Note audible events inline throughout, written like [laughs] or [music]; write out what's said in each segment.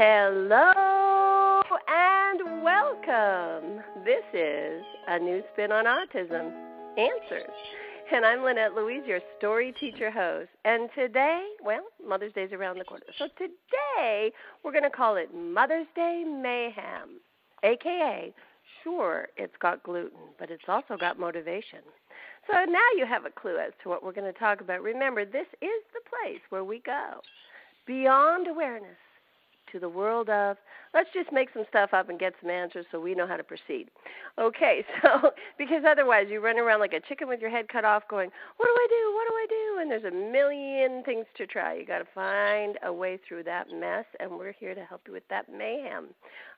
Hello and welcome. This is a new spin on autism answers. And I'm Lynette Louise, your story teacher host. And today, well, Mother's Day is around the corner. So today, we're going to call it Mother's Day Mayhem, aka, sure, it's got gluten, but it's also got motivation. So now you have a clue as to what we're going to talk about. Remember, this is the place where we go beyond awareness to the world of let's just make some stuff up and get some answers so we know how to proceed. Okay, [laughs] so because otherwise you run around like a chicken with your head cut off going, What do I do? What do I do? And there's a million things to try. You gotta find a way through that mess and we're here to help you with that mayhem.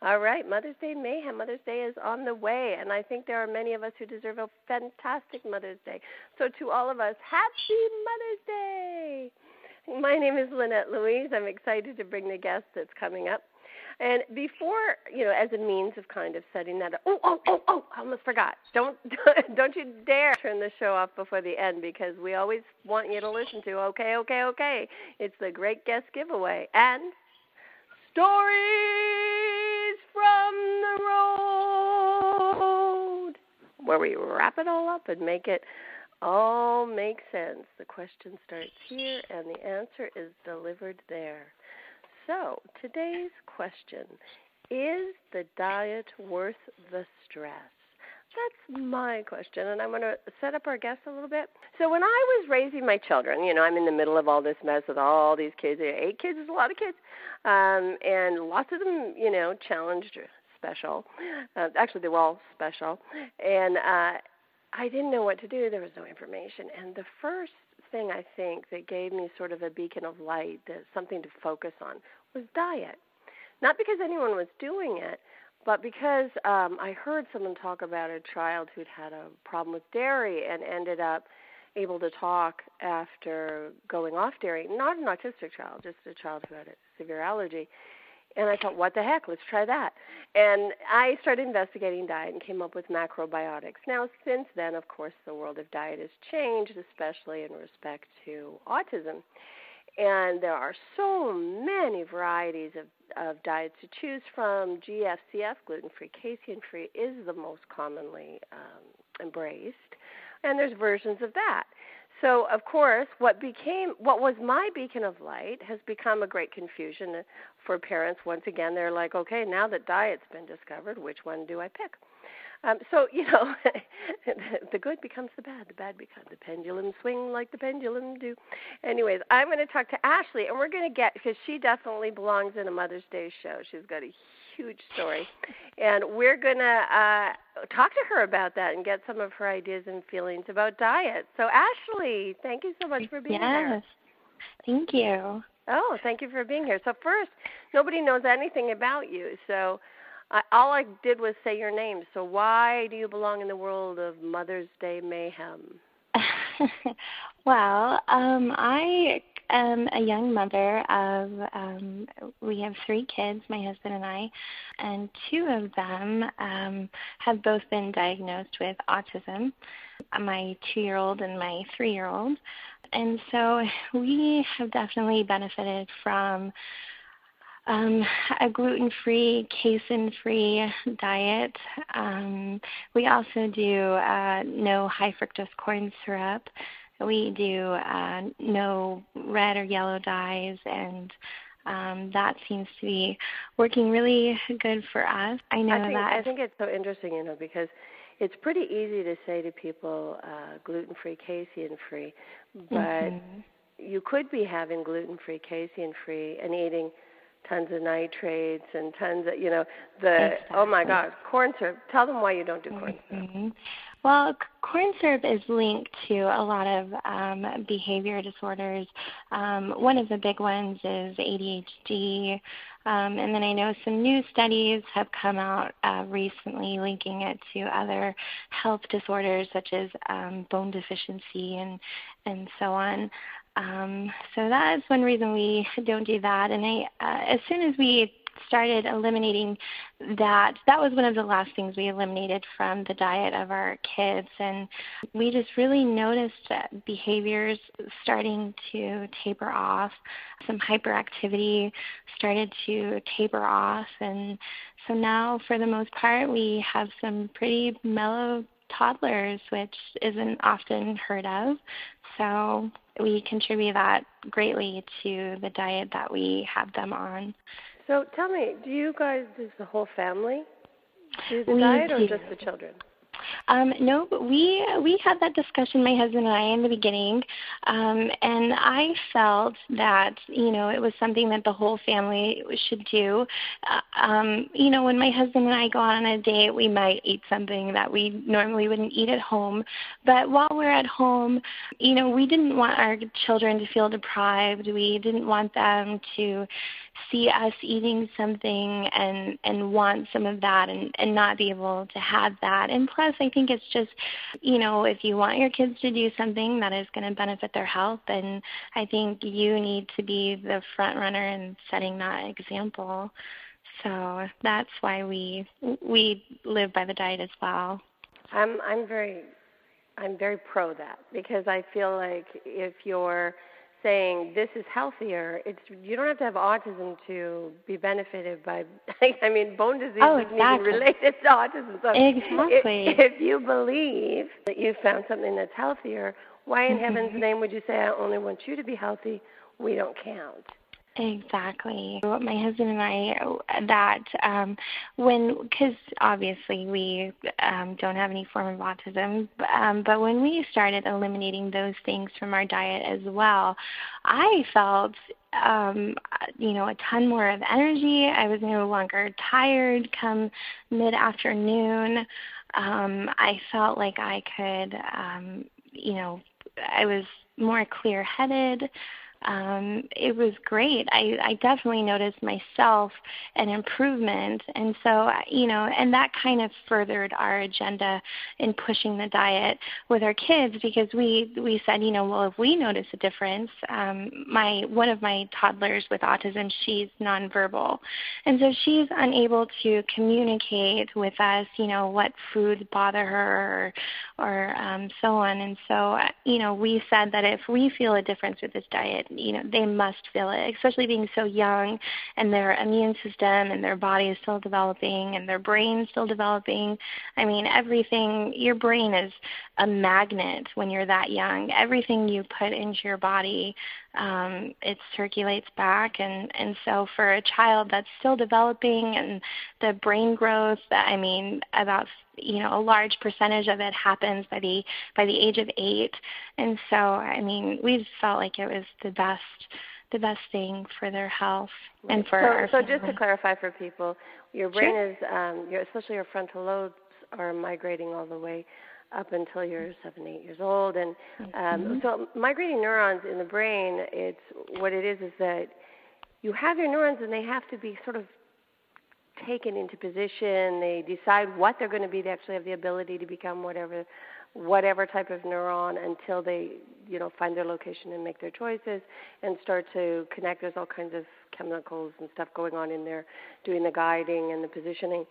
All right, Mother's Day mayhem. Mother's Day is on the way and I think there are many of us who deserve a fantastic Mother's Day. So to all of us, happy Mother's Day. My name is Lynette Louise. I'm excited to bring the guest that's coming up. And before, you know, as a means of kind of setting that up, oh, oh, oh, oh, I almost forgot. Don't, [laughs] don't you dare turn the show off before the end because we always want you to listen to, okay, okay, okay. It's the great guest giveaway. And stories from the road, where we wrap it all up and make it all makes sense. The question starts here and the answer is delivered there. So, today's question Is the diet worth the stress? That's my question, and I'm going to set up our guests a little bit. So, when I was raising my children, you know, I'm in the middle of all this mess with all these kids. Eight kids is a lot of kids, um, and lots of them, you know, challenged special. Uh, actually, they were all special, and uh, I didn't know what to do. There was no information. And the first thing I think that gave me sort of a beacon of light, that something to focus on, was diet. Not because anyone was doing it, but because um, I heard someone talk about a child who'd had a problem with dairy and ended up able to talk after going off dairy. Not an autistic child, just a child who had a severe allergy. And I thought, what the heck? Let's try that. And I started investigating diet and came up with macrobiotics. Now, since then, of course, the world of diet has changed, especially in respect to autism. And there are so many varieties of, of diets to choose from. GFCF, gluten free, casein free, is the most commonly um, embraced. And there's versions of that. So, of course, what became what was my beacon of light has become a great confusion for parents. Once again, they're like, okay, now that diet's been discovered, which one do I pick? Um, so [laughs] you know, the good becomes the bad, the bad becomes the pendulum swing like the pendulum do. Anyways, I'm going to talk to Ashlie, and we're going to get because she definitely belongs in a Mother's Day show. She's got a huge story, and we're going to uh, talk to her about that and get some of her ideas and feelings about diet. So, Ashlie, thank you so much for being yes. here. Yes, thank you. Oh, thank you for being here. So, first, nobody knows anything about you, so I, all I did was say your name. So why do you belong in the world of Mother's Day mayhem? [laughs] well, um, I am a young mother of. Um, we have three kids, my husband and I, and two of them um, have both been diagnosed with autism. My two-year-old and my three-year-old, and so [laughs] we have definitely benefited from um, a gluten free, casein free diet. Um, we also do uh, no high fructose corn syrup. We do uh, no red or yellow dyes, and um, that seems to be working really good for us. I know I think, that. I think it's so interesting, you know, because it's pretty easy to say to people uh, gluten free, casein free, but mm-hmm. you could be having gluten free, casein free, and eating tons of nitrates and tons of you know the exactly. oh my god corn syrup tell them why you don't do corn syrup mm-hmm. Well corn syrup is linked to a lot of um, behavior disorders um, one of the big ones is adhd um, and then I know some new studies have come out uh, recently linking it to other health disorders such as um, bone deficiency and and so on. Um, so that is one reason we don't do that. And I, uh, as soon as we started eliminating that, that was one of the last things we eliminated from the diet of our kids. And we just really noticed that behaviors starting to taper off. Some hyperactivity started to taper off. And so now, for the most part, we have some pretty mellow toddlers, which isn't often heard of. So we contribute that greatly to the diet that we have them on. So tell me, do you guys, does the whole family do the we diet do. or just the children? Um, no, but we we had that discussion, my husband and I, in the beginning, um, and I felt that you know it was something that the whole family should do. Uh, um, you know, when my husband and I go on a date, we might eat something that we normally wouldn't eat at home, but while we're at home, you know, we didn't want our children to feel deprived. We didn't want them to see us eating something and and want some of that and and not be able to have that. And plus i think it's just you know if you want your kids to do something that is going to benefit their health then i think you need to be the front runner in setting that example. So that's why we we live by the diet as well. I'm i'm very i'm very pro that because i feel like if you're saying this is healthier. It's you don't have to have autism to be benefited by. [laughs] I mean, bone disease oh, isn't even related to autism. So exactly. If, if you believe that you found something that's healthier, why in [laughs] heaven's name would you say I only want you to be healthy? We don't count. Exactly. My husband and I, that um, when, because obviously we um, don't have any form of autism, um, but when we started eliminating those things from our diet as well, I felt, um, you know, a ton more of energy. I was no longer tired come mid afternoon. Um, I felt like I could, um, you know, I was more clear headed um, it was great. I, I definitely noticed myself an improvement, and so you know, and that kind of furthered our agenda in pushing the diet with our kids because we we said, you know, well, if we notice a difference, um, my one of my toddlers with autism, she's nonverbal, and so she's unable to communicate with us, you know, what foods bother her or, or um, so on, and so you know, we said that if we feel a difference with this diet you know they must feel it especially being so young and their immune system and their body is still developing and their brain still developing. I mean everything your brain is a magnet when you're that young. Everything you put into your body um, it circulates back. And and so for a child that's still developing and the brain growth i mean about you know a large percentage of it happens by the by the age of eight. And so i mean we felt like it was the best the best thing for their health and for so, our so just to clarify for people your brain sure. is um your especially your frontal lobes are migrating all the way up until you're seven, eight years old. And um, mm-hmm. so migrating neurons in the brain, it's what it is is that you have your neurons and they have to be sort of taken into position. They decide what they're going to be. They actually have the ability to become whatever whatever type of neuron until they you know find their location and make their choices and start to connect there's all kinds of chemicals and stuff going on in there doing the guiding and the positioning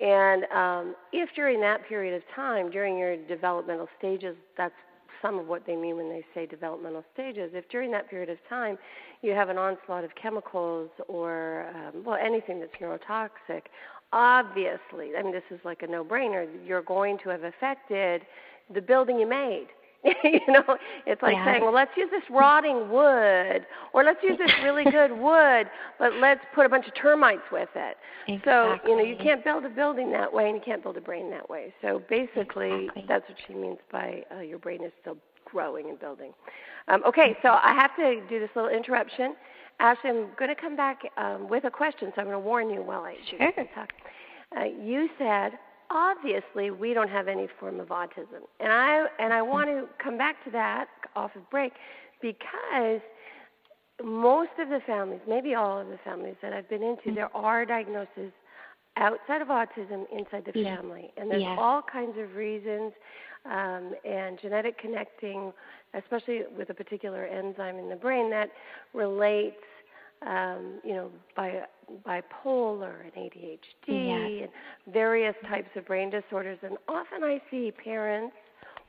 and um, if during that period of time, during your developmental stages, that's some of what they mean when they say developmental stages. If during that period of time you have an onslaught of chemicals or, um, well, anything that's neurotoxic, obviously, I mean, this is like a no brainer, you're going to have affected the building you made. [laughs] you know, it's like yeah. saying, well, let's use this rotting wood, or let's use this really [laughs] good wood, but let's put a bunch of termites with it. Exactly. So, you know, you can't build a building that way, and you can't build a brain that way. So, basically, exactly. that's what she means by uh, your brain is still growing and building. Um, okay, so I have to do this little interruption. Ashlie, I'm going to come back um, with a question, so I'm going to warn you while I sure. talk. Uh, you said obviously we don't have any form of autism. And I and I want to come back to that off of break because most of the families, maybe all of the families that I've been into, there are diagnoses outside of autism inside the yeah. family. And there's yeah. all kinds of reasons um, and genetic connecting, especially with a particular enzyme in the brain that relates um, you know, bi- bipolar and ADHD yes. and various types of brain disorders. And often I see parents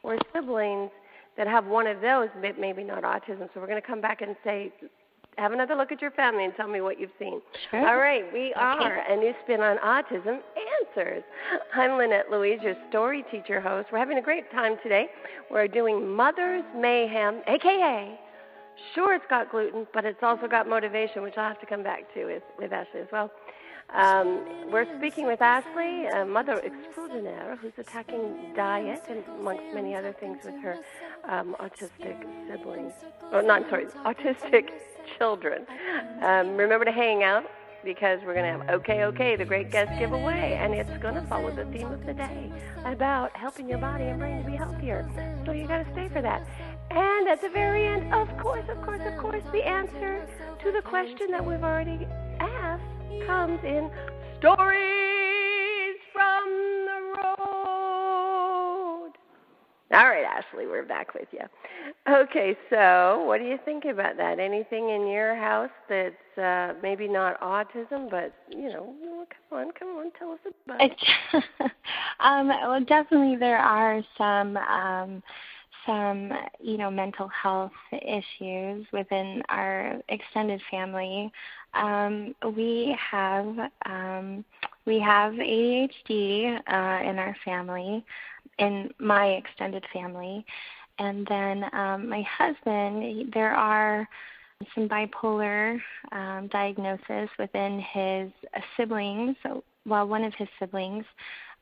or siblings that have one of those, but maybe not autism. So we're going to come back and say, have another look at your family and tell me what you've seen. Sure. All right, we okay. are a new spin on autism answers. I'm Lynette Louise, your story teacher host. We're having a great time today. We're doing Mother's Mayhem, aka Sure, it's got gluten, but it's also got motivation, which I'll have to come back to with, with Ashlie as well. Um, we're speaking with Ashlie, a mother extraordinaire, who's attacking diet and amongst many other things with her um, autistic siblings. Oh, no, I'm sorry, [laughs] autistic children. Um, remember to hang out because we're going to have OK OK, the great guest giveaway, and it's going to follow the theme of the day about helping your body and brain to be healthier. So you got to stay for that. And at the very end, of course, of course, of course, the answer to the question that we've already asked comes in Stories from the Road. All right, Ashlie, we're back with you. Okay, so what do you think about that? Anything in your house that's uh, maybe not autism, but you know, come on, come on, tell us about it. [laughs] um, well, definitely there are some. Um, some you know mental health issues within our extended family um, we have um, we have ADHD uh, in our family, in my extended family, and then um, my husband. There are some bipolar um, diagnosis within his uh, siblings. So, well, one of his siblings,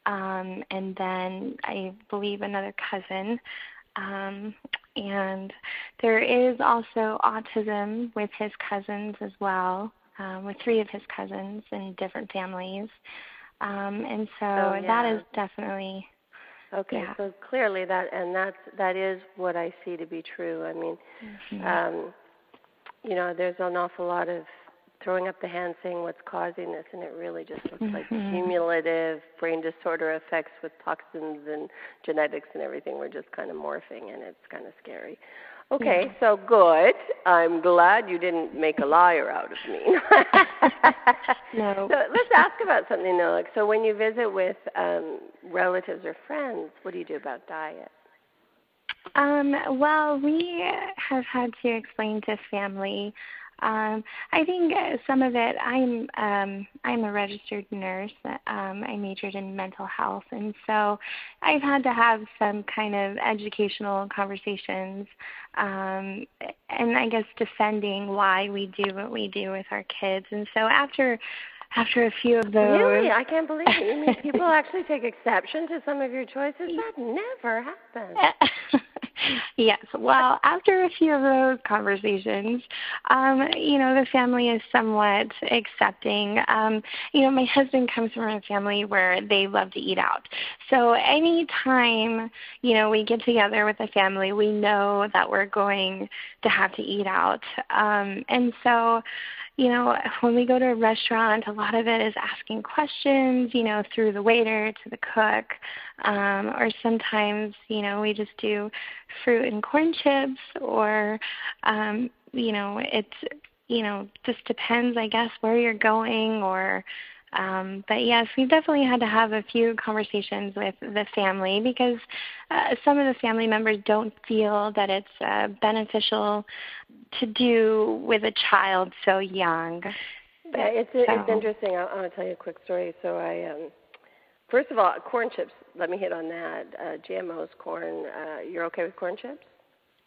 um, and then I believe another cousin. Um, and there is also autism with his cousins as well, um, with three of his cousins in different families. Um, and so oh, yeah. that is definitely okay. Yeah. So clearly that and that's that is what I see to be true. I mean, mm-hmm. um, you know, there's an awful lot of throwing up the hand saying what's causing this, and it really just looks mm-hmm. like cumulative brain disorder effects with toxins and genetics and everything. We're just kind of morphing, and it's kind of scary. Okay, yeah. so good. I'm glad you didn't make a liar out of me. [laughs] no. So let's ask about something though. Like, so when you visit with um, relatives or friends, what do you do about diet? Um, well, we have had to explain to family um, I think some of it. I'm um, I'm a registered nurse. Um, I majored in mental health, and so I've had to have some kind of educational conversations, um, and I guess defending why we do what we do with our kids. And so after after a few of those. Really, I can't believe it. You mean people actually take exception to some of your choices? [laughs] That never happens. [laughs] yes. Well, after a few of those conversations, um, you know, the family is somewhat accepting. Um, you know, my husband comes from a family where they love to eat out. So anytime, you know, we get together with a family, we know that we're going to have to eat out. Um, and so, you know, when we go to a restaurant, a lot of it is asking questions, you know, through the waiter to the cook. Um, or sometimes, you know, we just do fruit and corn chips or um, you know, it's you know, just depends I guess where you're going or um, but yes, we've definitely had to have a few conversations with the family because uh, some of the family members don't feel that it's uh, beneficial to do with a child so young. Yeah, it's so. it's interesting. I, I want to tell you a quick story. So I um, first of all, corn chips. Let me hit on that. Uh, GMO's corn. Uh, you're okay with corn chips?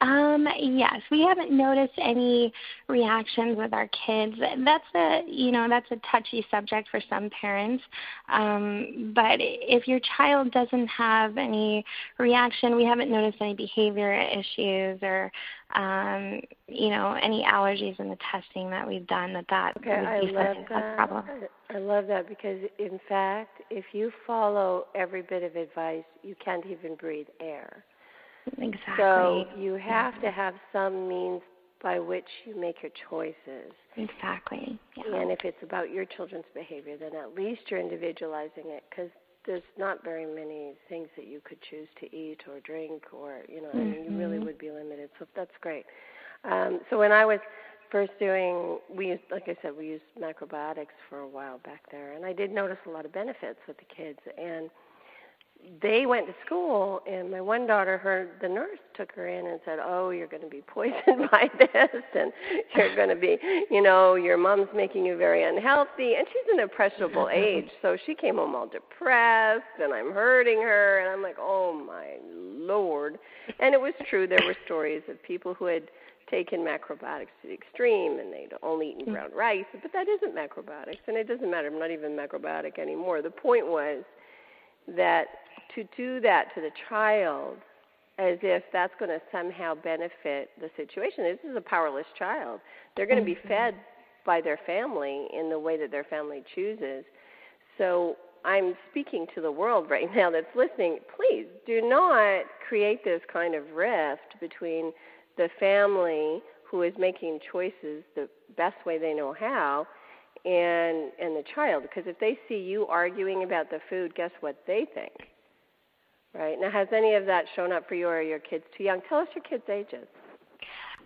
Um, yes, we haven't noticed any reactions with our kids. That's a you know that's a touchy subject for some parents. Um, but if your child doesn't have any reaction, we haven't noticed any behavior issues or um, you know any allergies in the testing that we've done. That that okay, would I be love that. a problem. I love that because in fact, if you follow every bit of advice, you can't even breathe air. Exactly. So you have to have some means by which you make your choices. Exactly. Yeah. And if it's about your children's behavior, then at least you're individualizing it because there's not very many things that you could choose to eat or drink or you know, mm-hmm. I mean, you really mm-hmm. would be limited. So that's great. Um, so when I was first doing, we used, like I said, we used macrobiotics for a while back there, and I did notice a lot of benefits with the kids. And they went to school, and my one daughter, her the nurse took her in and said, "Oh, you're going to be poisoned [laughs] by this, and you're going to be, you know, your mom's making you very unhealthy." And she's an impressionable [laughs] age, so she came home all depressed, and I'm hurting her, and I'm like, "Oh my lord!" And it was true. There were stories of people who had taken macrobiotics to the extreme and they'd only eaten mm. brown rice, but that isn't macrobiotics, and it doesn't matter. I'm not even macrobiotic anymore. The point was that to do that to the child as if that's going to somehow benefit the situation. This is a powerless child. They're going to be mm-hmm. fed by their family in the way that their family chooses. So I'm speaking to the world [laughs] right now that's listening. Please do not create this kind of rift between the family who is making choices the best way they know how and and the child because if they see you arguing about the food guess what they think? Right? Now has any of that shown up for you or are your kids too young? Tell us your kids ages.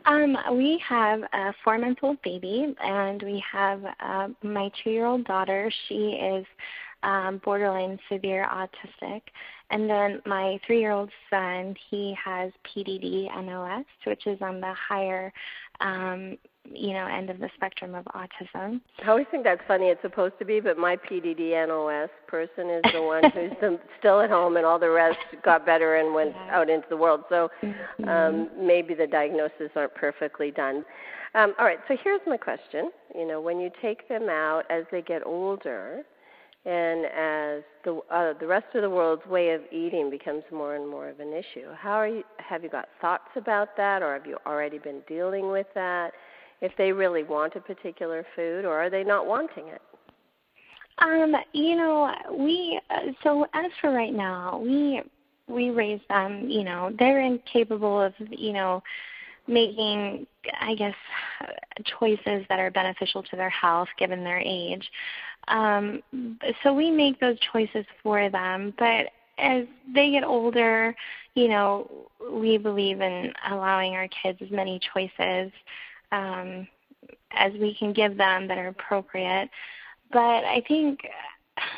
Um, we have a four month old baby and we have uh, my two year old daughter. She is um, borderline severe autistic. And then my three year old son, he has PDD NOS, which is on the higher um, you know, end of the spectrum of autism. I always think that's funny. It's supposed to be, but my PDD NOS person is the one who's [laughs] the, still at home, and all the rest got better and went yeah. out into the world. So mm-hmm. um, maybe the diagnoses aren't perfectly done. Um, all right. So here's my question. You know, when you take them out as they get older, and as the uh, the rest of the world's way of eating becomes more and more of an issue. How are you? Have you got thoughts about that, or have you already been dealing with that? If they really want a particular food, or are they not wanting it? Um, you know, we uh, so as for right now, we we raise them. You know, they're incapable of you know making, I guess, choices that are beneficial to their health given their age. Um, so we make those choices for them, but as they get older, you know, we believe in allowing our kids as many choices um, as we can give them that are appropriate. But I think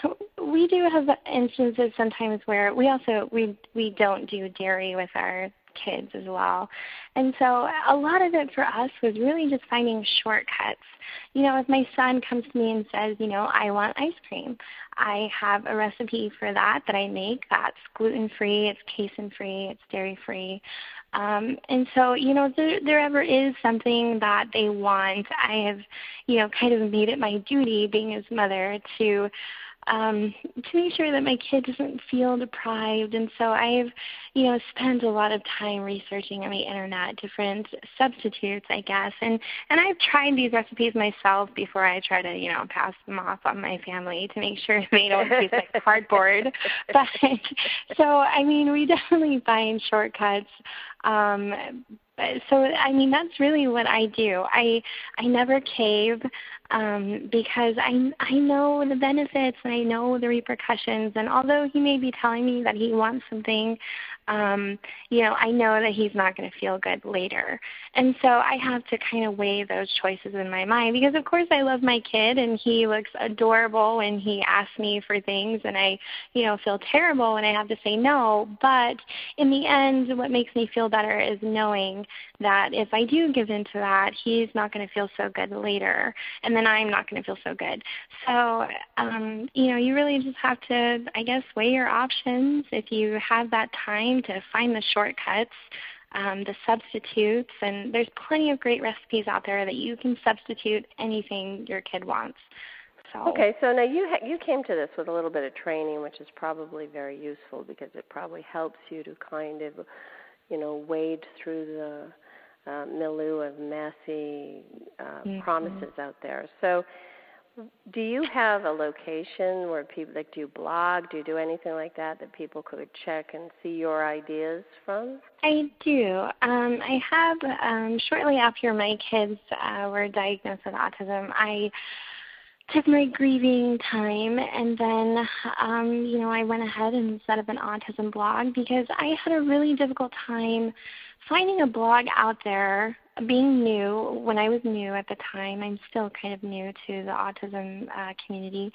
[laughs] we do have instances sometimes where we also we we don't do dairy with our kids as well. And so a lot of it for us was really just finding shortcuts. You know, if my son comes to me and says, you know, I want ice cream, I have a recipe for that that I make that's gluten free, it's casein free, it's dairy free. Um, and so, you know, if there, there ever is something that they want, I have, you know, kind of made it my duty, being his mother, to um, to make sure that my kid doesn't feel deprived. And so I've, you know, spent a lot of time researching on the internet different substitutes, I guess. And and I've tried these recipes myself before I try to, you know, pass them off on my family to make sure [laughs] they don't taste like [laughs] cardboard. But [laughs] so I mean, we definitely find shortcuts. Um, so I mean that's really what I do. I I never cave um, because I I know the benefits and I know the repercussions. And although he may be telling me that he wants something, um, you know, I know that he's not going to feel good later. And so I have to kind of weigh those choices in my mind because, of course, I love my kid and he looks adorable when he asks me for things, and I, you know, feel terrible when I have to say no. But in the end, what makes me feel better is knowing that if I do give in to that, he's not going to feel so good later, and then I'm not going to feel so good. So, um, you know, you really just have to, I guess, weigh your options if you have that time to find the shortcuts, um, the substitutes, and there's plenty of great recipes out there that you can substitute anything your kid wants. So. Okay, so now you ha- you came to this with a little bit of training, which is probably very useful because it probably helps you to kind of, you know, wade through the uh, milieu of messy uh, mm-hmm. promises out there. So, do you have a location where people like do you blog do you do anything like that that people could check and see your ideas from? I do. Um, i have um, shortly after my kids uh, were diagnosed with autism i took my grieving time and then um, you know i went ahead and set up an autism blog because i had a really difficult time finding a blog out there being new, when I was new at the time, I'm still kind of new to the autism uh, community,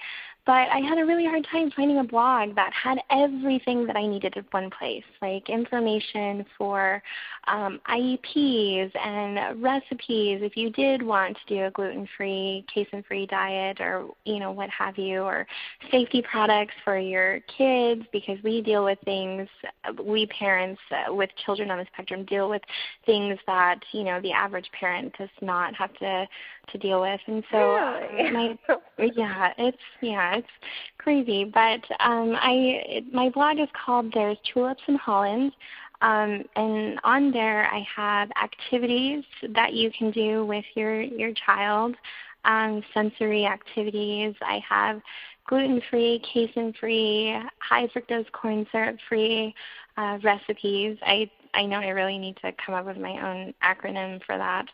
but I had a really hard time finding a blog that had everything that I needed in one place, like information for um, IEPs and recipes if you did want to do a gluten-free, casein-free diet or, you know, what have you, or safety products for your kids because we deal with things, we parents uh, with children on the spectrum deal with things that, you know, the average parent does not have to to deal with and so really? my yeah it's yeah it's crazy. But um i it, my blog is called there's tulips in holland um, and on there i have activities that you can do with your your child um, sensory activities. I have gluten free casein free high fructose corn syrup free uh, recipes. I I know I really need to come up with my own acronym for that.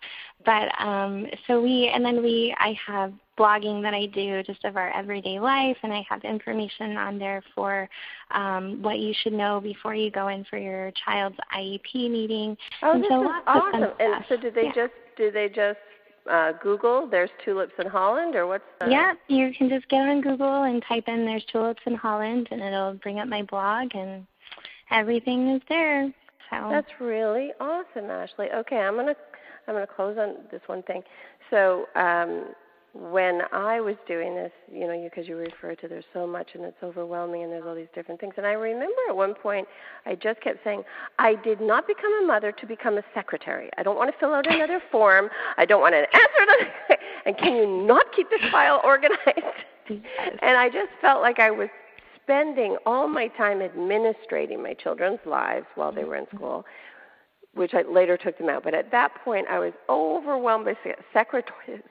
But um, so we, and then we, I have blogging that I do just of our everyday life, and I have information on there for um, what you should know before you go in for your child's IEP meeting. Oh, and this so is awesome! And so, do they yeah. just do they just uh, Google "There's tulips in Holland" or what's? The... Yeah, you can just get on Google and type in "There's tulips in Holland" and it'll bring up my blog and everything is there. That's really awesome, Ashlie. Okay, I'm gonna I'm gonna close on this one thing. So um, when I was doing this, you know, because you, you refer to there's so much and it's overwhelming and there's all these different things. And I remember at one point I just kept saying, I did not become a mother to become a secretary. I don't want to fill out another [laughs] form. I don't want an answer to [laughs] and can you not keep this file organized? And I just felt like I was spending all my time administrating my children's lives while they mm-hmm. were in school, which I later took them out. But at that point, I was overwhelmed by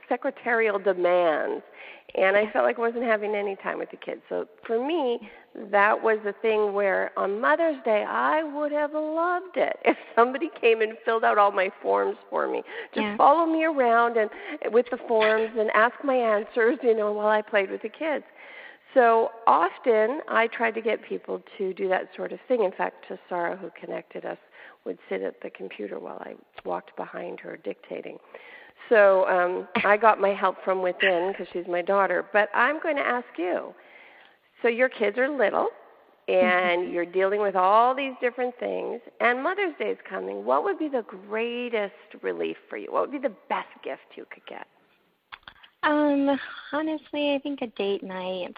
secretarial demands, and I felt like I wasn't having any time with the kids. So for me, that was the thing where on Mother's Day, I would have loved it if somebody came and filled out all my forms for me. Just Yeah. follow me around and with the forms and ask my answers, you know, while I played with the kids. So often I tried to get people to do that sort of thing. In fact, Sarah, who connected us, would sit at the computer while I walked behind her dictating. So um, I got my help from within because she's my daughter. But I'm going to ask you. So your kids are little, and you're dealing with all these different things, and Mother's Day is coming. What would be the greatest relief for you? What would be the best gift you could get? Um, honestly, I think a date night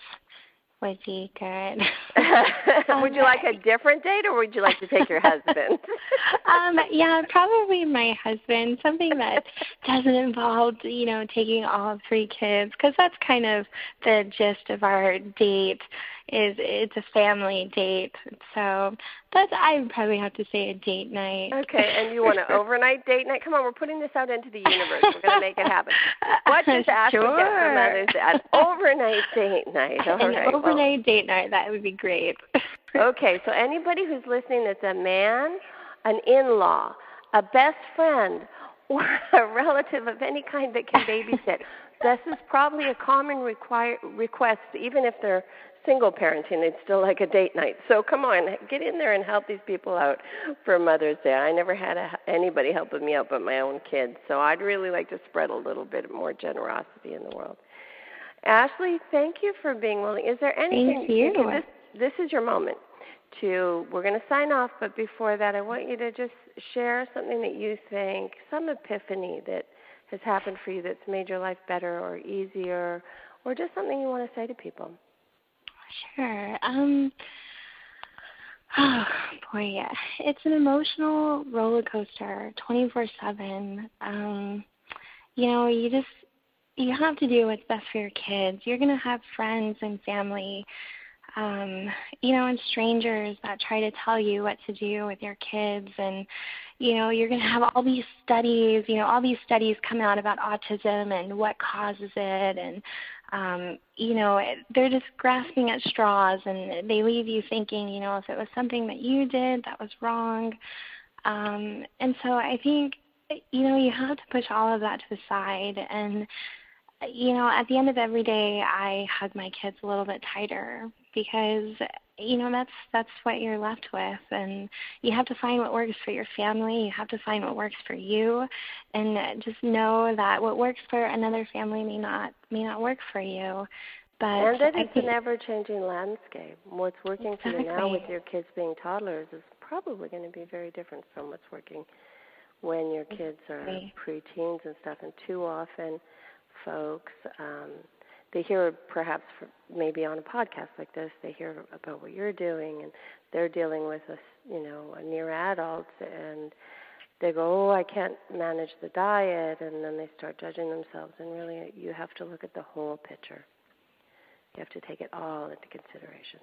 would be good. [laughs] would you like a different date, or would you like to take your husband? [laughs] um, yeah, probably my husband. Something that [laughs] doesn't involve, you know, taking all three kids, because that's kind of the gist of our date. Is it's a family date, so that's I would probably have to say a date night. Okay, and you want an [laughs] overnight date night? Come on, we're putting this out into the universe. We're going to make it happen. What does [laughs] Ashlie sure. get for Mother's Day? An overnight date night. [laughs] All An right, well- overnight date night that would be great. Okay, so anybody who's listening that's a man, an in law, a best friend, or a relative of any kind that can babysit, this is probably a common require, request, even if they're single parenting, they'd still like a date night. So come on, get in there and help these people out for Mother's Day. I never had a, anybody helping me out but my own kids, so I'd really like to spread a little bit more generosity in the world. Ashlie, thank you for being willing. Is there anything Thank you. okay, this this is your moment to we're going to sign off, but before that I want you to just share something that you think, some epiphany that has happened for you that's made your life better or easier or just something you want to say to people. Sure. Um [sighs] oh boy, yeah. It's an emotional roller coaster, twenty four seven. Um you know, you just you have to do what's best for your kids. You're gonna have friends and family, um, you know, and strangers that try to tell you what to do with your kids and you know, you're to have all these studies, you know, all these studies come out about autism and what causes it and um, you know, they're just grasping at straws and they leave you thinking, you know, if it was something that you did that was wrong. Um, and so I think, you know, you have to push all of that to the side. And, you know, at the end of every day, I hug my kids a little bit tighter because you know that's that's what you're left with. And you have to find what works for your family. You have to find what works for you. And just know that what works for another family may not may not work for you. But and that it's an ever changing landscape. What's working exactly. for you now with your kids being toddlers is probably going to be very different from what's working when your kids are preteens and stuff. And too often folks um they hear perhaps maybe on a podcast like this they hear about what you're doing and they're dealing with a you know a near adult and they go oh i can't manage the diet and then they start judging themselves and really you have to look at the whole picture. You have to take it all into consideration.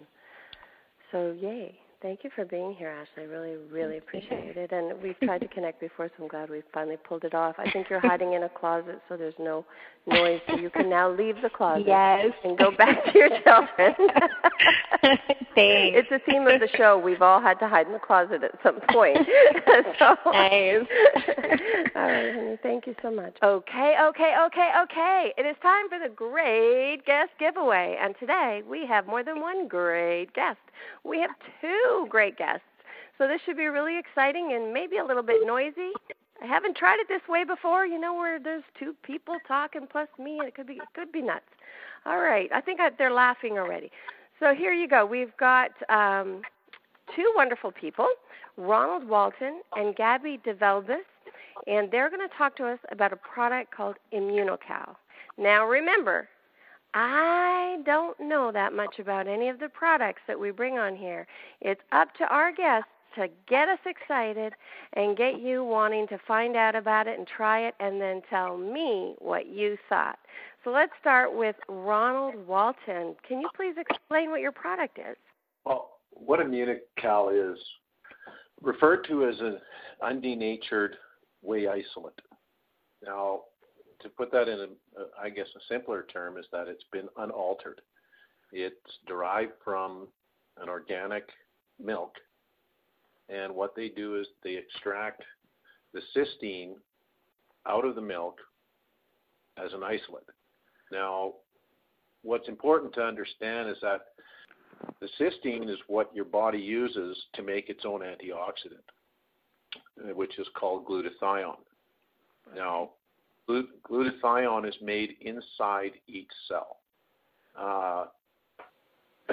So yay Thank you for being here, Ashlie. I really, really appreciate it. And we've [laughs] tried to connect before, so I'm glad we finally pulled it off. I think you're hiding in a closet, so there's no noise. So you can now leave the closet yes. and go back to your children. Thanks. [laughs] [laughs] It's a theme of the show. We've all had to hide in the closet at some point. so, nice. all right, honey. Thank you so much. Okay, okay, okay, okay. It is time for the great guest giveaway. And today we have more than one great guest. We have two great guests. So this should be really exciting and maybe a little bit noisy. I haven't tried it this way before, you know, where there's two people talking plus me. And it could be it could be nuts. All right, I think I, they're laughing already. So here you go. We've got um, two wonderful people, Ronald Walton and Gabby DeVelbiss, and they're going to talk to us about a product called Immunocal. Now remember, I don't know that much about any of the products that we bring on here. It's up to our guests to get us excited and get you wanting to find out about it and try it and then tell me what you thought. So let's start with Ronald Walton. Can you please explain what your product is? Well, what Immunocal is referred to as an undenatured whey isolate. Now, to put that in, a, I guess, a simpler term is that it's been unaltered. It's derived from an organic milk, and what they do is they extract the cysteine out of the milk as an isolate. Now, what's important to understand is that the cysteine is what your body uses to make its own antioxidant, which is called glutathione. Now, glutathione is made inside each cell. Uh,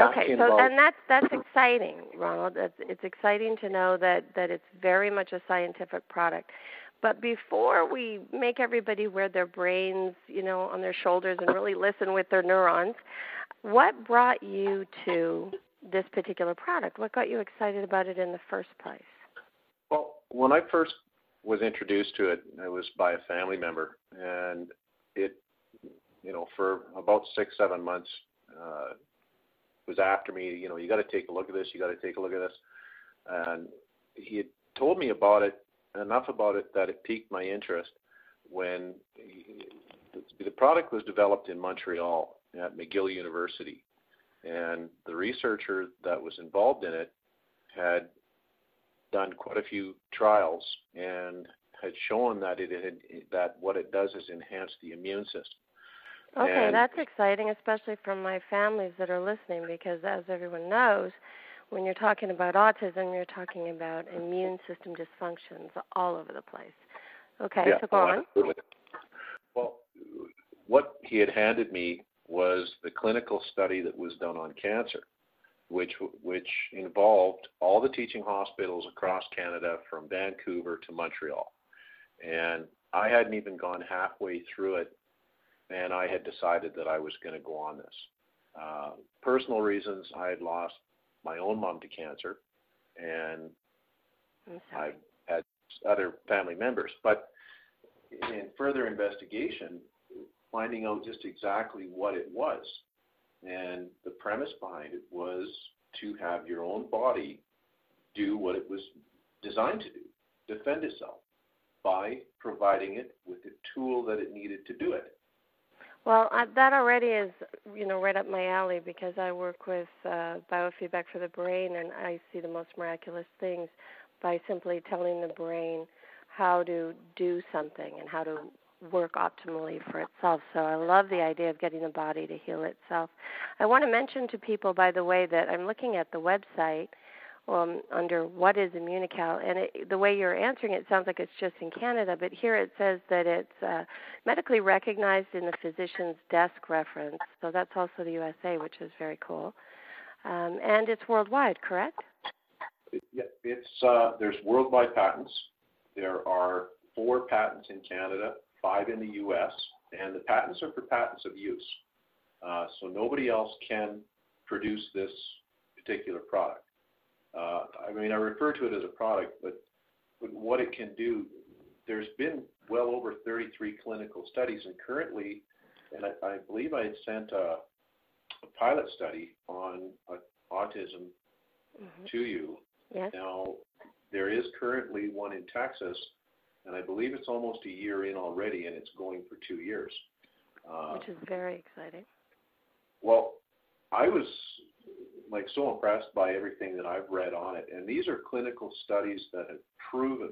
okay, so and that's that's exciting, Ronald. It's, it's exciting to know that that it's very much a scientific product. But before we make everybody wear their brains, you know, on their shoulders and really listen with their neurons, what brought you to this particular product? What got you excited about it in the first place? Well, when I first was introduced to it. It was by a family member, and it, you know, for about six, seven months, uh, was after me. You know, you got to take a look at this. You got to take a look at this, and he had told me about it enough about it that it piqued my interest. When he, the product was developed in Montreal at McGill University, and the researcher that was involved in it had done quite a few trials and had shown that it had that what it does is enhance the immune system. Okay, and that's exciting, especially from my families that are listening, because as everyone knows, when you're talking about autism, you're talking about immune system dysfunctions all over the place. Okay, yeah, so go oh, on. Absolutely. Well, what he had handed me was the clinical study that was done on cancer which which involved all the teaching hospitals across Canada from Vancouver to Montreal. And I hadn't even gone halfway through it, and I had decided that I was going to go on this. Uh, personal reasons, I had lost my own mom to cancer, and I've had other family members. But in further investigation, finding out just exactly what it was and the premise behind it was to have your own body do what it was designed to do defend itself by providing it with the tool that it needed to do it. Well, uh, that already is, you know, right up my alley because I work with uh, biofeedback for the brain, and I see the most miraculous things by simply telling the brain how to do something and how to work optimally for itself. So I love the idea of getting the body to heal itself. I want to mention to people, by the way, that I'm looking at the website um, under what is Immunocal, and it, the way you're answering it sounds like it's just in Canada, but here it says that it's uh, medically recognized in the physician's desk reference. So that's also the USA, which is very cool, um, and it's worldwide, correct? Yeah, it's uh, there's worldwide patents. There are four patents in Canada, five in the U.S., and the patents are for patents of use. Uh, so nobody else can produce this particular product. Uh, I mean, I refer to it as a product, but, what it can do, there's been well over 33 clinical studies, and currently, and I, I believe I had sent a, a pilot study on uh, autism mm-hmm. to you. Yes. Now, there is currently one in Texas, and I believe it's almost a year in already, and it's going for two years. Uh, Which is very exciting. Well, I was like so impressed by everything that I've read on it, and these are clinical studies that have proven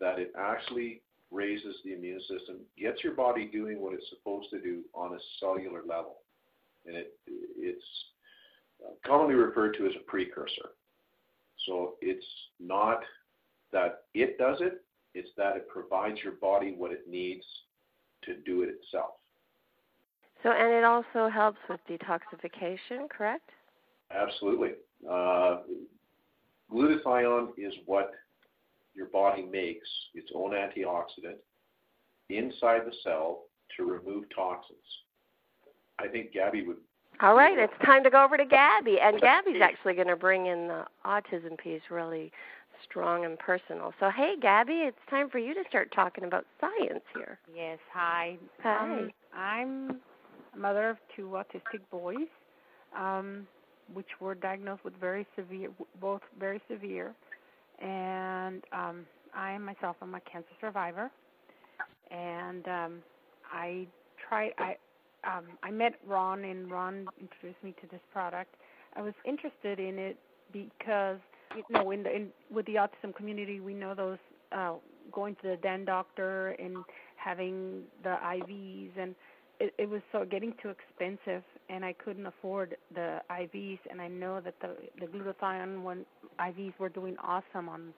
that it actually raises the immune system, gets your body doing what it's supposed to do on a cellular level, and it it's commonly referred to as a precursor. So it's not that it does it, it's that it provides your body what it needs to do it itself. So, and it also helps with detoxification, correct? Absolutely. Uh, glutathione is what your body makes its own antioxidant inside the cell to remove toxins. I think Gabby would all right, it's time to go over to Gabby, and Gabby's actually going to bring in the autism piece really strong and personal. So, hey, Gabby, it's time for you to start talking about science here. Yes, hi. Hi. Um, I'm a mother of two autistic boys, um, which were diagnosed with very severe, both very severe, and um, I myself am a cancer survivor, and um, I tried. I um, I met Ron, and Ron introduced me to this product. I was interested in it because you know, in the in with the autism community, we know those uh, going to the DAN doctor and having the IVs, and it, it was so getting too expensive, and I couldn't afford the IVs. And I know that the the glutathione one IVs were doing awesome on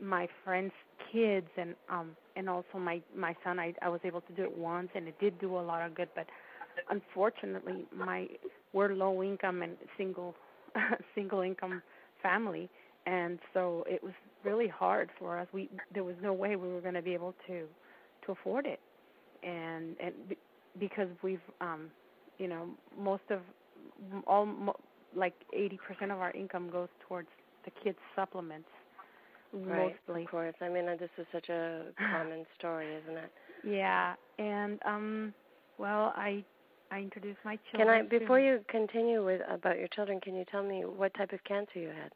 my friends' kids, and um and also my my son. I I was able to do it once, and it did do a lot of good, but unfortunately my we're low income and single [laughs] single income family and so it was really hard for us we there was no way we were going to be able to to afford it and and because we've um you know most of all like 80% of our income goes towards the kids supplements right, mostly of course i mean this is such a [sighs] common story isn't it yeah and um well i I introduced my children. Can I, before you continue with about your children, can you tell me what type of cancer you had?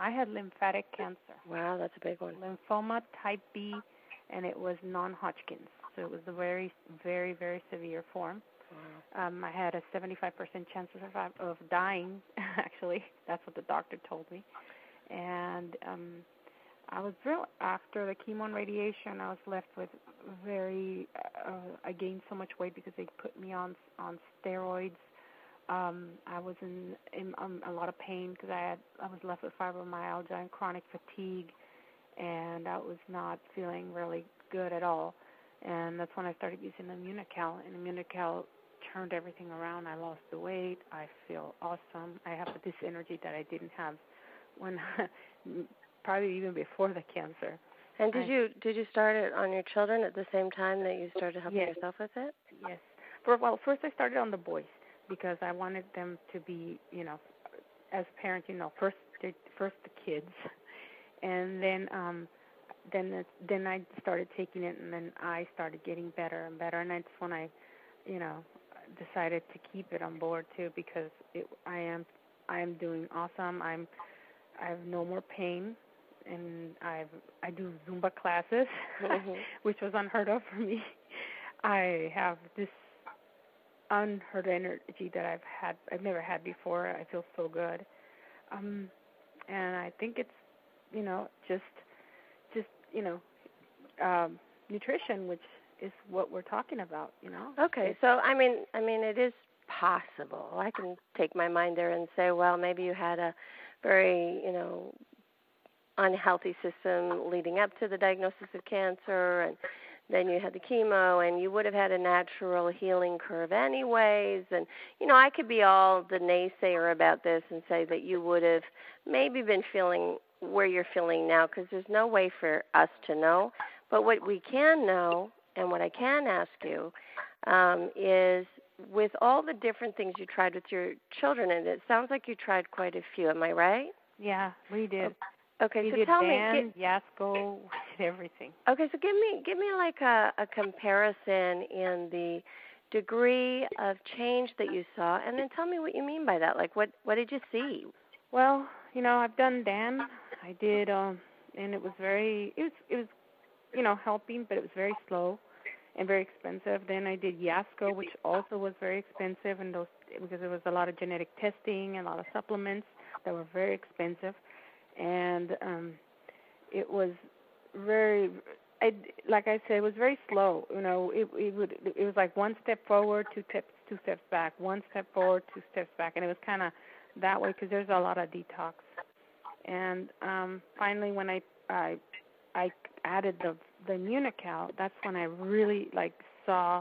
I had lymphatic cancer. Wow, that's a big one. Lymphoma type B, and it was non-Hodgkin's, so it was a very, very, very severe form. Wow. Um, I had a 75% chance of, of dying. [laughs] Actually, that's what the doctor told me, and um, I was real after the chemo and radiation. I was left with very. Uh, I gained so much weight because they put me on on steroids. Um, I was in, in um, a lot of pain because I had I was left with fibromyalgia and chronic fatigue, and I was not feeling really good at all. And that's when I started using Immunocal, and Immunocal turned everything around. I lost the weight. I feel awesome. I have this energy that I didn't have when [laughs] probably even before the cancer. And did I, you did you start it on your children at the same time that you started helping yes. yourself with it? Yes. For, well, first I started on the boys because I wanted them to be, you know, as parents, you know, first first the kids, and then um then it, then I started taking it, and then I started getting better and better, and that's when I, you know, decided to keep it on board too because it I am I am doing awesome. I'm I have no more pain and I've I do Zumba classes, mm-hmm. [laughs] which was unheard of for me. I have this unheard energy that I've had I've never had before. I feel so good. Um and I think it's you know just just you know um nutrition which is what we're talking about. You know. Okay, so I mean, I mean, it is possible. I can take my mind there and say, well, maybe you had a very, you know, unhealthy system leading up to the diagnosis of cancer and then you had the chemo and you would have had a natural healing curve anyways. And you know i could be all the naysayer about this and say that you would have maybe been feeling where you're feeling now because there's no way for us to know. But what we can know and what i can ask you um, is with all the different things you tried with your children and it sounds like you tried quite a few. Am i right? Yeah we did Okay, we so did tell Dan, me. Get, Yasko, [laughs] everything. Okay, so give me give me like a, a comparison in the degree of change that you saw, and then tell me what you mean by that. Like, what what did you see? Well, you know, I've done Dan. I did, um, and it was very. It was it was, you know, helping, but it was very slow and very expensive. Then I did Yasko, which also was very expensive, and those because there was a lot of genetic testing and a lot of supplements that were very expensive and um it was very I, like I said, it was very slow. You know, it it would it was like one step forward, two steps two steps back, one step forward, two steps back, and it was kind of that way because there's a lot of detox. And um finally, when I I I added the the Immunocal, that's when I really like saw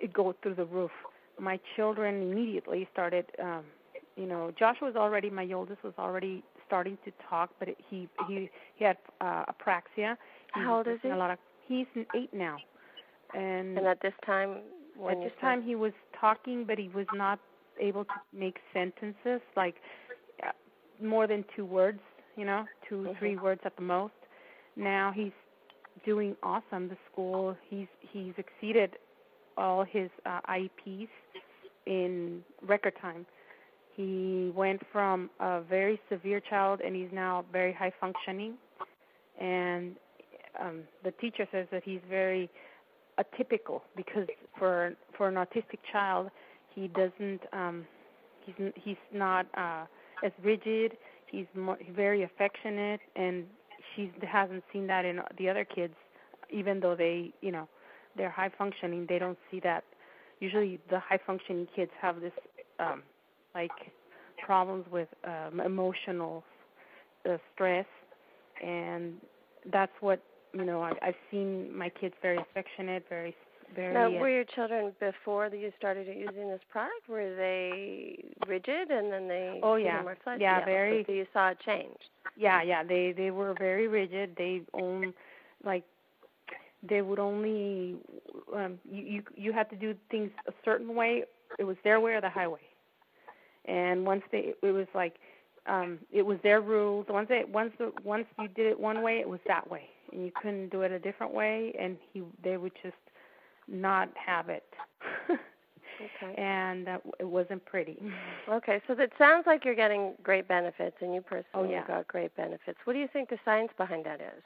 it go through the roof. My children immediately started. um you know, Joshua was already my oldest was already starting to talk, but it, he he he had uh, apraxia. He How old is he? A lot of he's eight now, and, and at this time, at this time he was talking, but he was not able to make sentences like uh, more than two words. You know, 2 mm-hmm. three words at the most. Now he's doing awesome. The school he's he's exceeded all his uh, IEPs in record time he went from a very severe child and he's now very high functioning. And um, the teacher says that he's very atypical because for for an autistic child, he doesn't um, he's he's not uh, as rigid. He's more, very affectionate, and she hasn't seen that in the other kids. Even though they, you know, they're high functioning, they don't see that. Usually, the high functioning kids have this um, like problems with um, emotional uh, stress, and that's what you know. I, I've seen my kids very affectionate, very very. Now, were your children before that you started using this product? Were they rigid, and then they? Oh yeah, more flesh? yeah, very. So you saw a change. Yeah, yeah. They they were very rigid. They own like they would only um you you you had to do things a certain way it was their way or the highway and once they it was like um it was their rules once they once the once you did it one way it was that way. And you couldn't do it a different way and he they would just not have it. Okay. [laughs] And uh, it wasn't pretty. Okay so that sounds like you're getting great benefits and you personally oh, yeah. got great benefits. What do you think the science behind that is?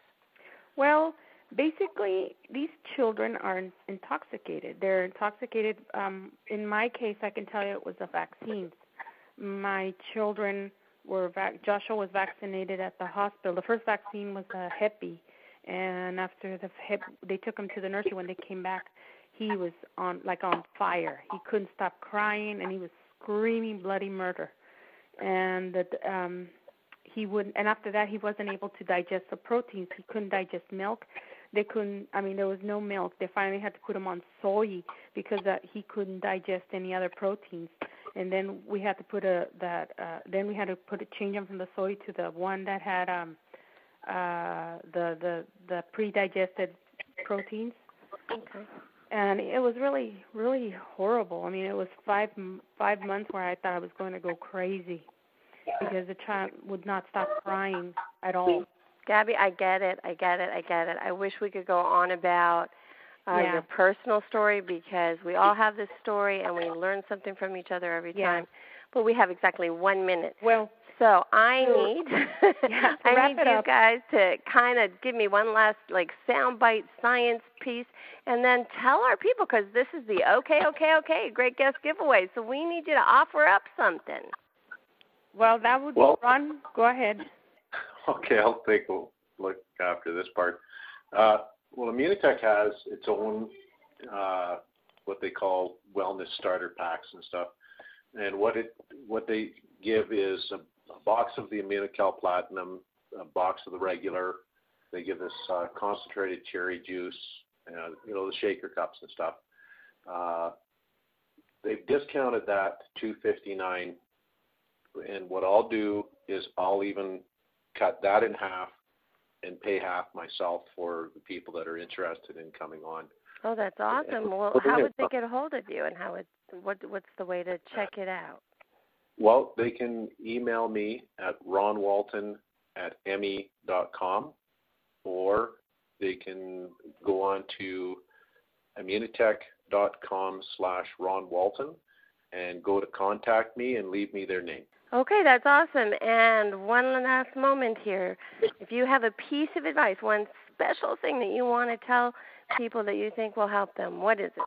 Well basically these children are intoxicated. They're intoxicated um in my case i can tell you it was the vaccines my children were vac- Joshua was vaccinated at the hospital. The first vaccine was a Hep B, and after the Hep, they took him to the nursery. When they came back, he was on like on fire. He couldn't stop crying, and he was screaming bloody murder. And that um, he wouldn't. and after that, he wasn't able to digest the proteins. He couldn't digest milk. They couldn't. I mean, there was no milk. They finally had to put him on soy because uh, he couldn't digest any other proteins and then we had to put a that uh then we had to put a change them from the soy to the one that had um uh the the the pre-digested proteins. Okay. And it was really really horrible. I mean it was five five months where i thought i was going to go crazy because the child would not stop crying at all. Gabby i get it. I get it. I get it. I wish we could go on about uh, yeah. your personal story because we all have this story and we learn something from each other every yeah. time. But we have exactly one minute. Well, so I need [laughs] yeah, [laughs] I need you up. guys to kind of give me one last like soundbite science piece, and then tell our people because this is the okay, okay, okay, great guest giveaway. So we need you to offer up something. Well, that would well, run. Go ahead. [laughs] Okay, I'll take a look after this part. Uh, Well, Immunotec has its own uh, what they call wellness starter packs and stuff. And what it what they give is a, a box of the Immunocal Platinum, a box of the regular. They give us uh, concentrated cherry juice, and, you know, the shaker cups and stuff. Uh, they've discounted that to 259 and what I'll do is I'll even cut that in half and pay half myself for the people that are interested in coming on. Oh, that's awesome. Well, how would they get a hold of you, and how would what what's the way to check it out? Well, they can email me at ronwalton at me.com, or they can go on to immunotec.com slash Ron Walton and go to contact me and leave me their name. Okay, that's awesome. And one last moment here. If you have a piece of advice, one special thing that you want to tell people that you think will help them, what is it?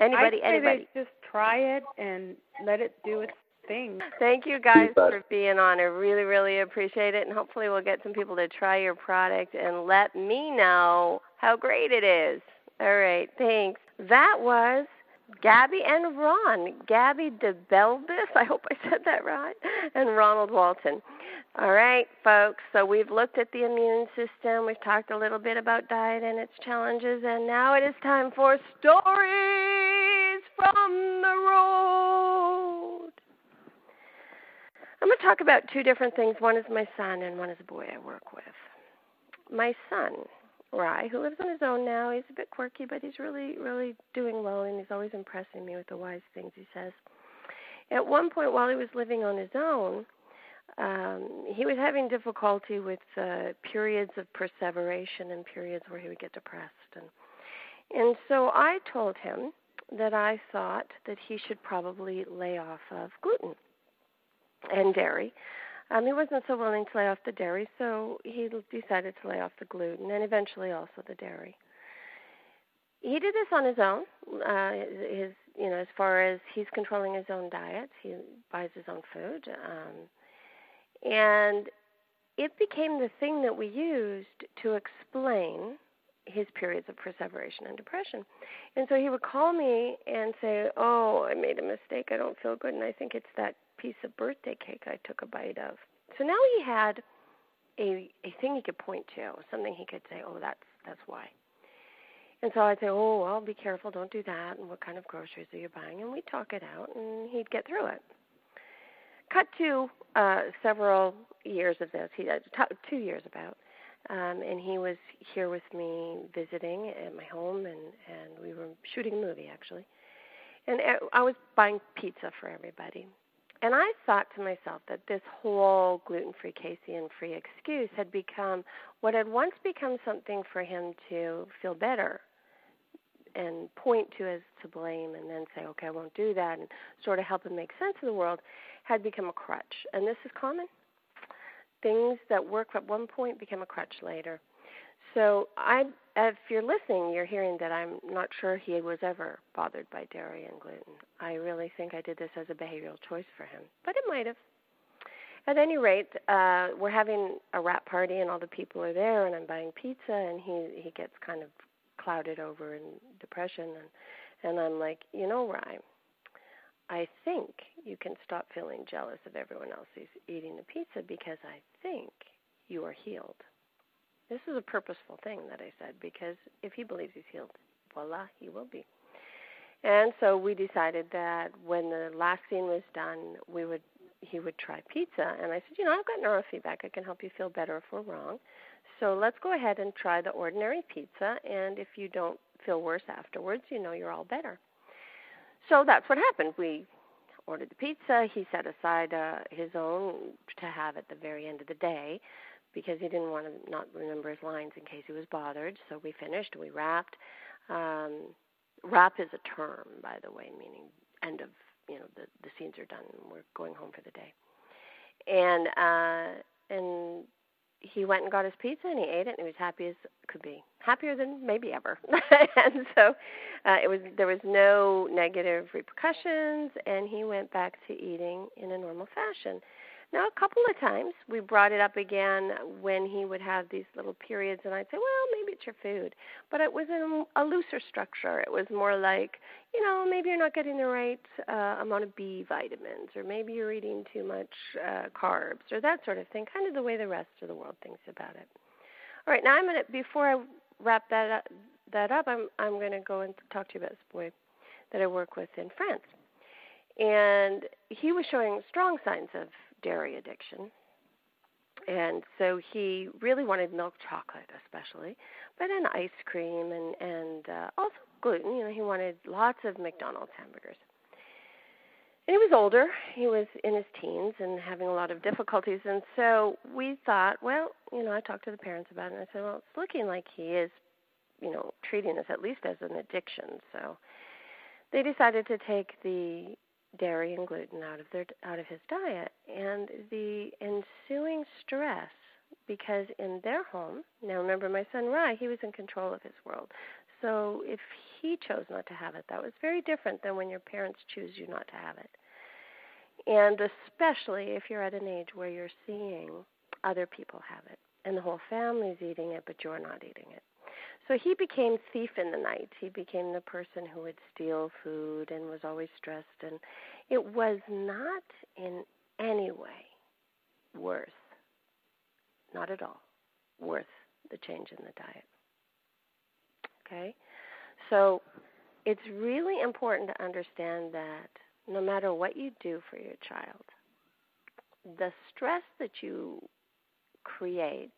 Anybody, I'd say anybody. Just try it and let it do its thing. Thank you guys for being on. I really, really appreciate it. And hopefully, we'll get some people to try your product and let me know how great it is. All right, thanks. That was Gabby and Ron. Gabby DeVelbiss, [laughs] I hope I said that right, and Ronald Walton. All right, folks, so we've looked at the immune system, we've talked a little bit about diet and its challenges, and now it is time for stories from the road. I'm going to talk about two different things. One is my son, and one is a boy I work with. My son Rye, who lives on his own now. He's a bit quirky, but he's really, really doing well, and he's always impressing me with the wise things he says. At one point, while he was living on his own, um, he was having difficulty with uh, periods of perseveration and periods where he would get depressed, and and so I told him that I thought that he should probably lay off of gluten and dairy um, he wasn't so willing to lay off the dairy, so he decided to lay off the gluten and eventually also the dairy. He did this on his own. Uh, his, you know, as far as he's controlling his own diet, he buys his own food, um, and it became the thing that we used to explain his periods of perseveration and depression. And so he would call me and say, "Oh, I made a mistake. I don't feel good, and I think it's that piece of birthday cake I took a bite of. So now he had a a thing he could point to, something he could say, "Oh, that's that's why." And so I'd say, "Oh, well, be careful, don't do that." And what kind of groceries are you buying? And we'd talk it out, and he'd get through it. Cut to uh, several years of this. He uh, t- two years about, um, and he was here with me visiting at my home, and and we were shooting a movie actually. And uh, I was buying pizza for everybody. And I thought to myself that this whole gluten free, casein free excuse had become what had once become something for him to feel better and point to as to blame and then say, okay, I won't do that and sort of help him make sense of the world had become a crutch. And this is common. Things that work at one point become a crutch later. So I, if you're listening, you're hearing that I'm not sure he was ever bothered by dairy and gluten. I really think I did this as a behavioral choice for him, but it might have. At any rate, uh, we're having a wrap party and all the people are there, and I'm buying pizza, and he he gets kind of clouded over in depression, and and I'm like, you know, Ryan, I think you can stop feeling jealous of everyone else who's eating the pizza because I think you are healed. This is a purposeful thing that I said because if he believes he's healed, voila, he will be. And so we decided that when the last scene was done, we would he would try pizza. And I said, you know, I've got neurofeedback. I can help you feel better if we're wrong. So let's go ahead and try the ordinary pizza. And if you don't feel worse afterwards, you know you're all better. So that's what happened. We ordered the pizza. He set aside uh, his own to have at the very end of the day because he didn't want to not remember his lines in case he was bothered. So we finished. We wrapped. Um, wrap is a term, by the way, meaning end of you know the the scenes are done. And we're going home for the day. And uh, and he went and got his pizza and he ate it and he was happy as could be happier than maybe ever [laughs] and so uh, it was there was no negative repercussions and he went back to eating in a normal fashion Now, a couple of times we brought it up again when he would have these little periods, and I'd say, well, maybe it's your food. But it was in a looser structure. It was more like, you know, maybe you're not getting the right uh, amount of B vitamins, or maybe you're eating too much uh, carbs, or that sort of thing, kind of the way the rest of the world thinks about it. All right, now I'm going to, before I wrap that up, that up, I'm, I'm going to go and talk to you about this boy that I work with in France. And he was showing strong signs of dairy addiction. And so he really wanted milk chocolate, especially, but then ice cream and and uh, also gluten. You know, he wanted lots of McDonald's hamburgers. And he was older. He was in his teens and having a lot of difficulties. And so we thought, well, you know, I talked to the parents about it, and I said, well, it's looking like he is, you know, treating this at least as an addiction. So they decided to take the dairy and gluten out of their out of his diet. And the ensuing stress because in their home now remember my son Rye he was in control of his world. So if he chose not to have it that was very different than when your parents choose you not to have it. And especially if you're at an age where you're seeing other people have it and the whole family's eating it but you're not eating it so he became thief in the night. He became the person who would steal food and was always stressed and it was not in any way worth not at all worth the change in the diet. Okay? So it's really important to understand that no matter what you do for your child, the stress that you create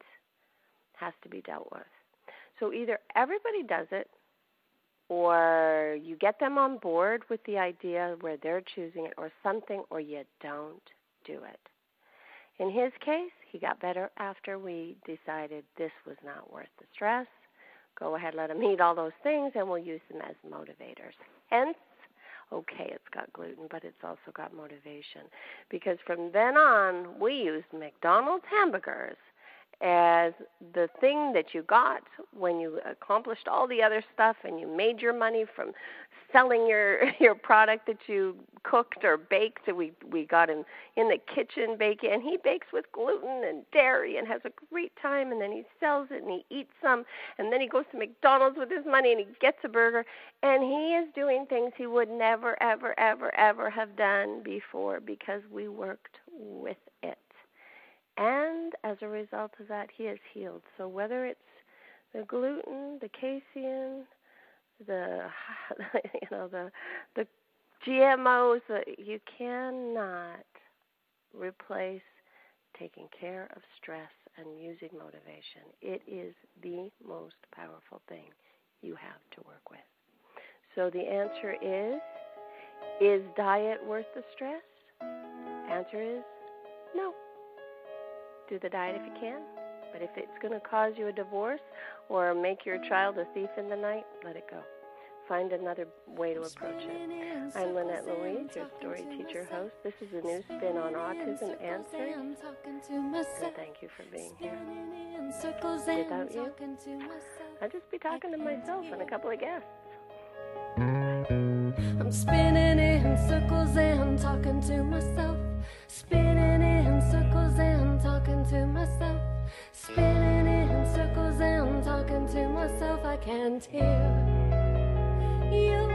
has to be dealt with. So either everybody does it or you get them on board with the idea where they're choosing it or something or you don't do it. In his case, he got better after we decided this was not worth the stress. Go ahead, let him [laughs] eat all those things, and we'll use them as motivators. Hence, okay, it's got gluten, but it's also got motivation. Because from then on, we used McDonald's hamburgers as the thing that you got when you accomplished all the other stuff and you made your money from selling your [laughs] your product that you cooked or baked. We we got him in the kitchen baking and he bakes with gluten and dairy and has a great time and then he sells it and he eats some and then he goes to McDonald's with his money and he gets a burger and he is doing things he would never ever ever ever have done before because we worked with it and as a result of that, he is healed. So whether it's the gluten, the casein, the [laughs] you know the the GMOs, you cannot replace taking care of stress and using motivation. It is the most powerful thing you have to work with. So the answer is is diet worth the stress? Answer is no do the diet if you can. But if it's going to cause you a divorce or make your child a thief in the night, let it go. Find another way to approach it. I'm Lynette Louise, your story teacher host. This is a new spin on Autism Answered. And thank you for being here. Without you, I'd just be talking to myself and a couple of guests. I'm spinning in circles and talking to myself. Spinning in circles and talking to myself, spinning in circles and talking to myself. I can't hear you.